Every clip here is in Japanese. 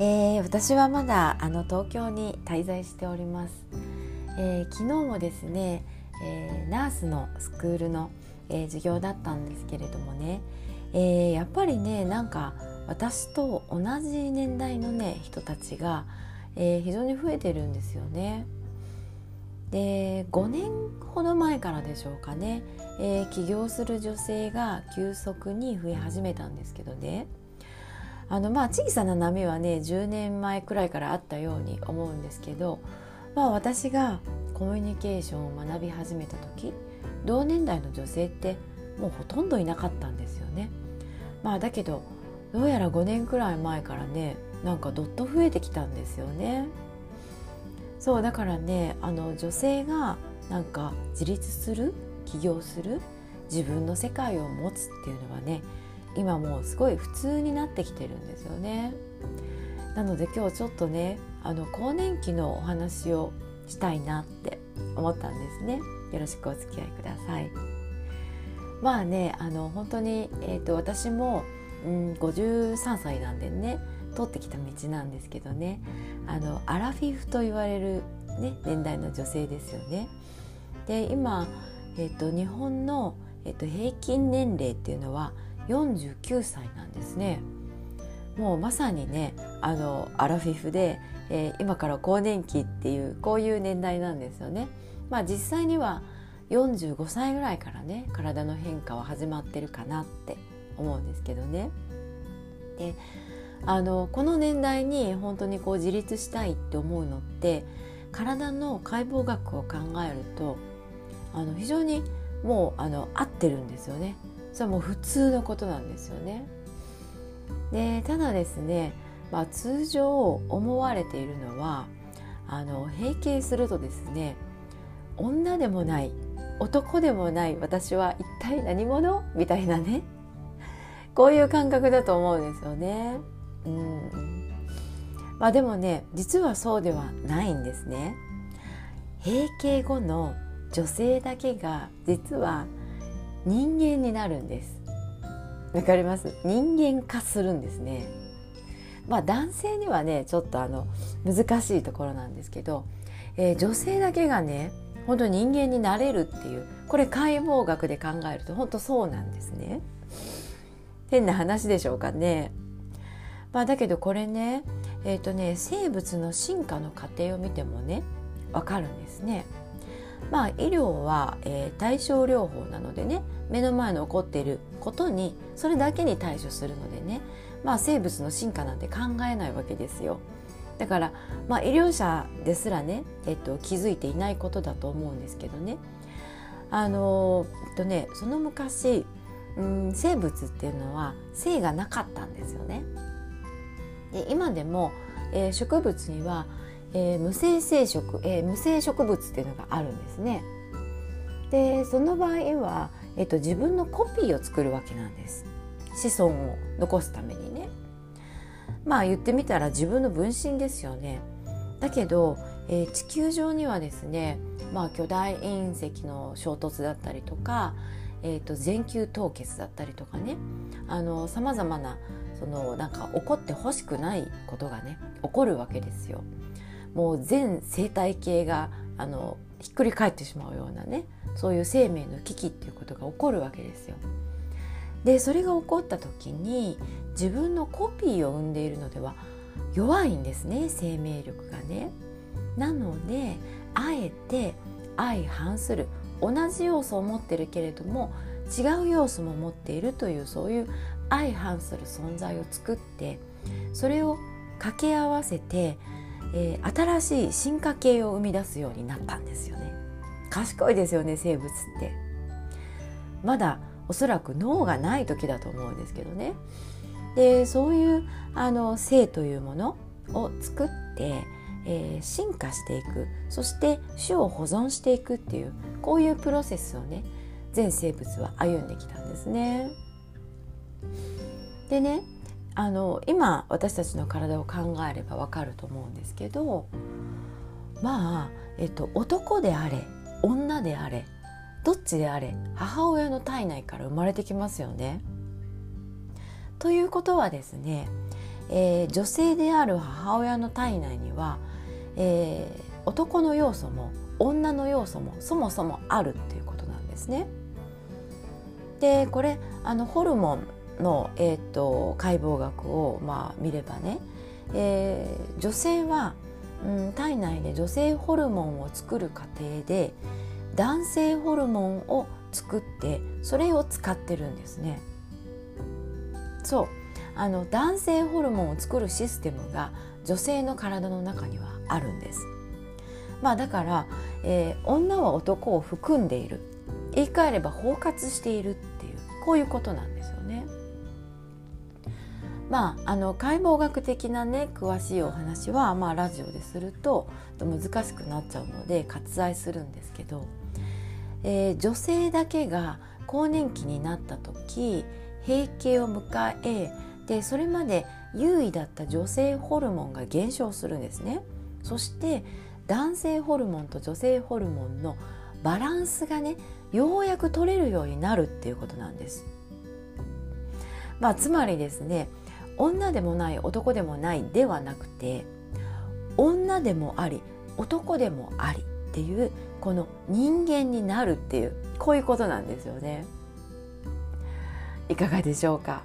えー、私はまだあの東京に滞在しております、えー、昨日もですね、えー、ナースのスクールの、え授業だったんですけれどもね、えやっぱりねなんか私と同じ年代のね人たちが、え非常に増えてるんですよね。で5年ほど前からでしょうかね、え起業する女性が急速に増え始めたんですけどねあのまあ小さな波はね10年前くらいからあったように思うんですけど、まあ、私がコミュニケーションを学び始めた時同年代の女性ってもうほとんどいなかったんですよね。まあ、だけどどうやら5年くらい前からねなんかどっと増えてきたんですよね。そうだからねあの女性がなんか自立する起業する自分の世界を持つっていうのはね今もうすごい普通になってきてるんですよね。なので今日ちょっとねあの更年期のお話をしたいなって思ったんですね。よろしくお付き合いください。まあねあの本当に、えーと、私も、うん、53歳なんでね通ってきた道なんですけどねあのアラフィフと言われる、ね、年代の女性ですよね。で今、えーと、日本の、えーと平均年齢っていうのは49歳なんですねもうまさにねあのアラフィフで、えー、今から更年期っていうこういう年代なんですよね。まあ実際には45歳ぐらいからね体の変化は始まってるかなって思うんですけどね。であのこの年代に本当にこう自立したいって思うのって体の解剖学を考えるとあの非常にもうあの合ってるんですよね。それはもう普通のことなんですよね。でただですね、まあ、通常思われているのはあの閉経するとですね女でもない男でもない私は一体何者？みたいなねこういう感覚だと思うんですよね。うんまあ、でもね実はそうではないんですね。閉経後の女性だけが実は人間になるんです。わかります？人間化するんですね。まあ男性にはねちょっとあの難しいところなんですけど、えー、女性だけがね本当に人間になれるっていうこれ解剖学で考えると本当そうなんですね。変な話でしょうかね。まあだけどこれねえっ、ー、とね生物の進化の過程を見てもねわかるんですね。まあ、医療は、えー、対症療法なのでね目の前の起こっていることにそれだけに対処するのでね、まあ、生物の進化なんて考えないわけですよ。だから、まあ、医療者ですらね、えっと、気づいていないことだと思うんですけどねあのえっとねその昔、うん、生物っていうのは性がなかったんですよね。で今でも、えー、植物にはえー、無性生殖、えー、無性植物っていうのがあるんですね。でその場合は、えーと、自分のコピーを作るわけなんです子孫を残すためにね。まあ言ってみたら自分の分身ですよね。だけど、えー、地球上にはですね、まあ、巨大隕石の衝突だったりとか、えーと、全球凍結だったりとかねさまざまなそのなんか起こってほしくないことがね起こるわけですよ。もう全生態系があのひっくり返ってしまうようなねそういう生命の危機っていうことが起こるわけですよ。でそれが起こった時に自分のコピーを生んでいるのでは弱いんですね生命力がね。なのであえて相反する同じ要素を持ってるけれども違う要素も持っているというそういう相反する存在を作ってそれを掛け合わせてえー、新しい進化系を生み出すようになったんですよね。賢いですよね生物って。まだおそらく脳がない時だと思うんですけどね。でそういうあの性というものを作って、えー、進化していく。そして種を保存していくっていうこういうプロセスをね全生物は歩んできたんですね。でねあの今私たちの体を考えればわかると思うんですけどまあ、えっと、男であれ女であれどっちであれ母親の体内から生まれてきますよね。ということはですね、えー、女性である母親の体内には、えー、男の要素も女の要素もそもそもあるっていうことなんですね。でこれあのホルモンの、えーと、解剖学を、まあ、見ればね、えー、女性は、うん、体内で女性ホルモンを作る過程で男性ホルモンを作ってそれを使ってるんですね。そうあの男性ホルモンを作るシステムが女性の体の中にはあるんです。まあだから、えー、女は男を含んでいる言い換えれば包括しているっていうこういうことなんです。まあ、あの解剖学的なね詳しいお話は、まあ、ラジオですると難しくなっちゃうので割愛するんですけど、えー、女性だけが更年期になった時閉経を迎えでそれまで優位だった女性ホルモンが減少するんですね。そして男性ホルモンと女性ホルモンのバランスがねようやく取れるようになるっていうことなんです。まあ、つまりですね女でもない男でもないではなくて女でもあり男でもありっていうこの人間になるっていうこういうことなんですよね。いかがでしょうか？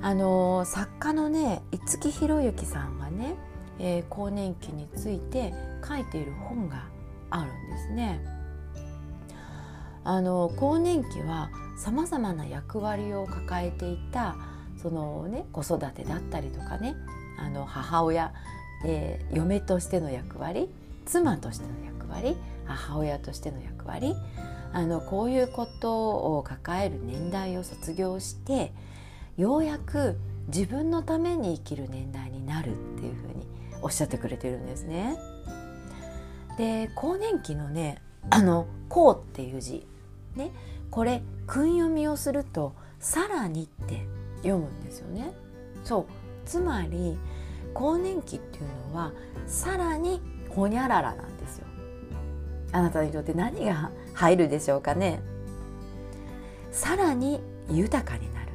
あの作家のね五木ひろゆきさんがね、えー、更年期について書いている本があるんですね。あの更年期はさまざまな役割を抱えていたその、ね、子育てだったりとかねあの母親、えー、嫁としての役割妻としての役割母親としての役割あのこういうことを抱える年代を卒業してようやく自分のために生きる年代になるっていうふうにおっしゃってくれてるんですね。で更年期のねあの「こう」っていう字ねこれ訓読みをすると「さらに」って読むんですよね。そうつまり更年期っていうのはさらにほにゃららなんですよ。あなたにとって何が入るでしょうかね。さらに豊かになる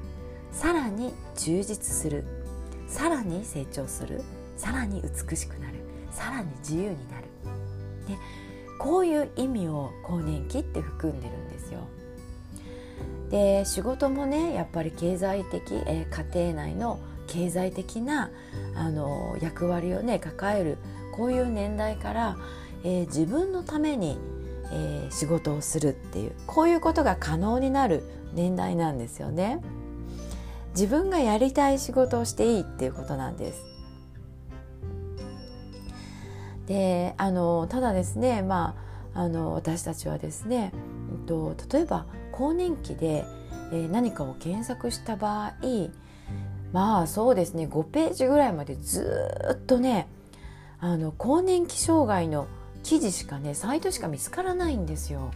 さらに充実するさらに成長するさらに美しくなるさらに自由になる、でこういう意味を更年期って含んでるんですよ。で仕事もねやっぱり経済的、えー、家庭内の経済的なあの役割をね抱えるこういう年代から、えー、自分のために、えー、仕事をするっていうこういうことが可能になる年代なんですよね。自分がやりたい仕事をしていいっていうことなんです。であのただですねまああの私たちはですね、えっと、例えば更年期で、えー、何かを検索した場合まあそうですね5ページぐらいまでずっとねあの更年期障害の記事しかねサイトしか見つからないんですよ。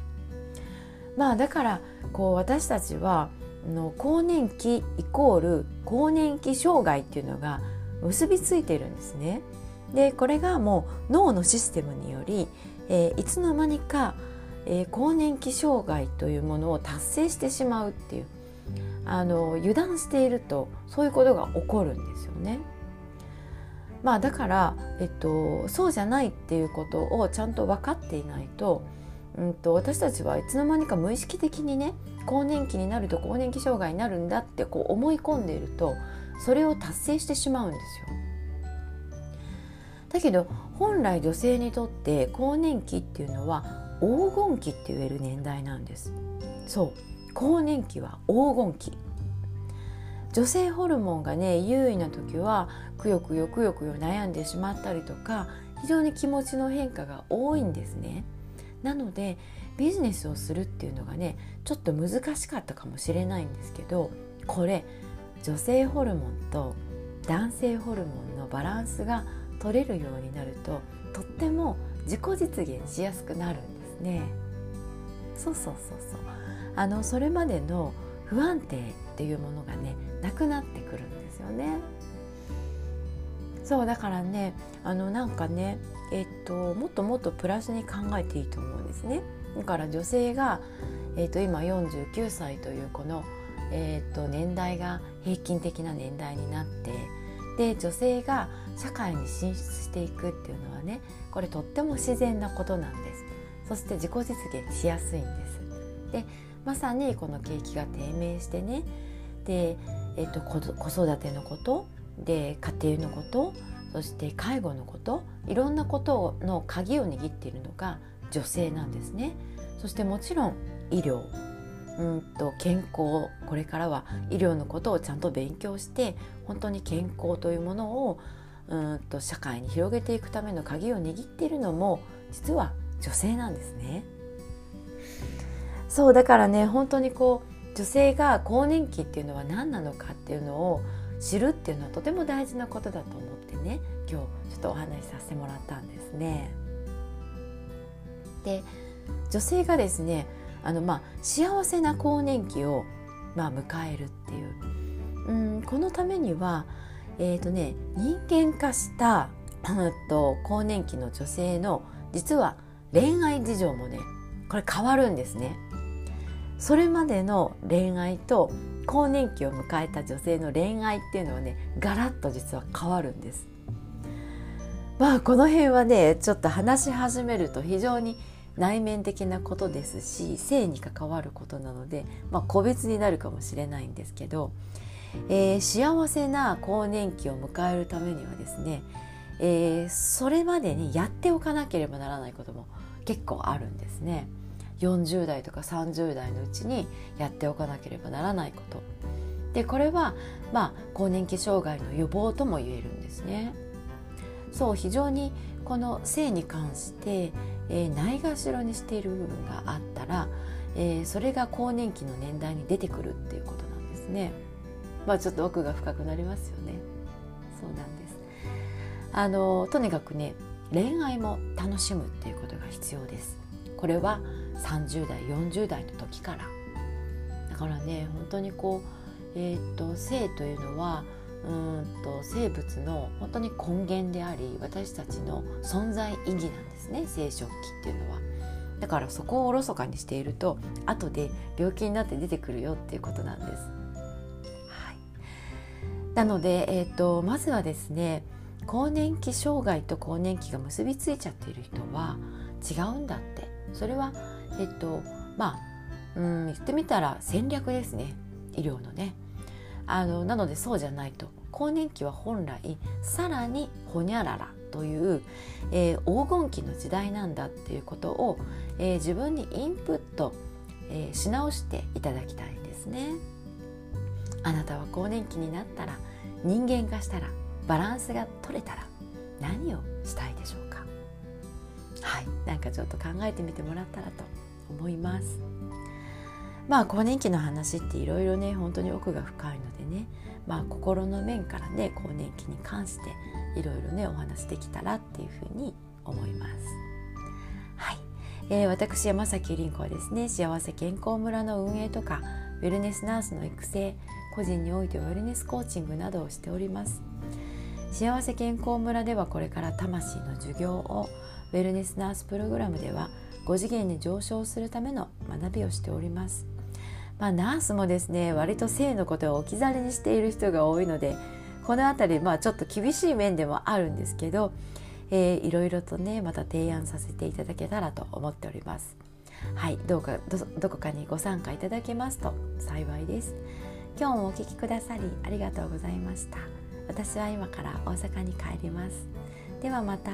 まあだからこう私たちはの更年期イコール更年期障害っていうのが結びついてるんですね。でこれがもう脳のシステムにより、えー、いつの間にかえー、更年期障害というものを達成してしまうっていうあの油断しているとそういうことが起こるんですよね。まあだから、えっと、そうじゃないっていうことをちゃんと分かっていないと,、うんと、私たちはいつの間にか無意識的にね更年期になると更年期障害になるんだってこう思い込んでいるとそれを達成してしまうんですよ。だけど本来女性にとって更年期っていうのは黄金期って言える年代なんです。そう。更年期は黄金期。女性ホルモンがね優位な時はくよくよくよくよ悩んでしまったりとか非常に気持ちの変化が多いんですね。なのでビジネスをするっていうのがねちょっと難しかったかもしれないんですけどこれ女性ホルモンと男性ホルモンのバランスが取れるようになるととっても自己実現しやすくなるんですね。そうそうそうそうあのそれまでの不安定っていうものがねなくなってくるんですよね。そうだからねあのなんかねえっともっともっとプラスに考えていいと思うんですね。だから女性が、えっと、今49歳というこの、えっと、年代が平均的な年代になってで女性が社会に進出していくっていうのはねこれとっても自然なことなんですそして自己実現しやすいんです。でまさにこの景気が低迷してね。で、えっと、子育てのことで家庭のことそして介護のこといろんなことの鍵を握っているのが女性なんですね。そしてもちろん医療。うんと健康。これからは医療のことをちゃんと勉強して本当に健康というものをうんと社会に広げていくための鍵を握っているのも実は女性なんですね。そうだからね本当にこう女性が更年期っていうのは何なのかっていうのを知るっていうのはとても大事なことだと思ってね今日ちょっとお話しさせてもらったんですね。で女性がですねあの、まあ、幸せな更年期を、まあ、迎えるっていううんこのためには、えーとね、人間化したと更年期の女性の実は恋愛事情もねこれ変わるんですね。それまでの恋愛と更年期を迎えた女性の恋愛っていうのはねガラッと実は変わるんです。まあこの辺はねちょっと話し始めると非常に内面的なことですし性に関わることなので、まあ、個別になるかもしれないんですけど、えー、幸せな更年期を迎えるためにはですね、えー、それまでにやっておかなければならないことも結構あるんですね。40代とか30代のうちにやっておかなければならないこと。でこれは、まあ、更年期障害の予防とも言えるんですね。そう非常にこの性に関して、えー、ないがしろにしている部分があったら、えー、それが更年期の年代に出てくるっていうことなんですね。まあちょっと奥が深くなりますよね。そうなんです。あのとにかくね恋愛も楽しむっていうことが必要です。これは30代40代の時からだからね本当にこう、えーと性というのはうんと生物の本当に根源であり私たちの存在意義なんですね生殖器っていうのは。だからそこをおろそかにしていると後で病気になって出てくるよっていうことなんです。はい、なので、えーと、まずはですね更年期障害と更年期が結びついちゃっている人は違うんだってそれはえっ、とまあうん言ってみたら戦略ですね医療のね。あのなのでそうじゃないと更年期は本来さらにほにゃららという、えー、黄金期の時代なんだっていうことを、えー、自分にインプット、えー、し直していただきたいですね。あなたは更年期になったら人間化したらバランスが取れたら何をしたいでしょうか？はいなんかちょっと考えてみてもらったらと思います。まあ更年期の話っていろいろね本当に奥が深いのでねまあ心の面からね更年期に関していろいろねお話できたらっていうふうに思います。はい、えー、私山崎凛子はですね幸せ健康村の運営とかウェルネスナースの育成個人においてウェルネスコーチングなどをしております。幸せ健康村ではこれから魂の授業をウェルネスナースプログラムでは5次元に上昇するための学びをしております。まあ、ナースもですね割と性のことを置き去りにしている人が多いのでこの辺りまあちょっと厳しい面でもあるんですけど、えー、いろいろとねまた提案させていただけたらと思っております。はいどうかどこかにご参加いただけますと幸いです。今日もお聞きくださりありがとうございました。私は今から大阪に帰ります。ではまた。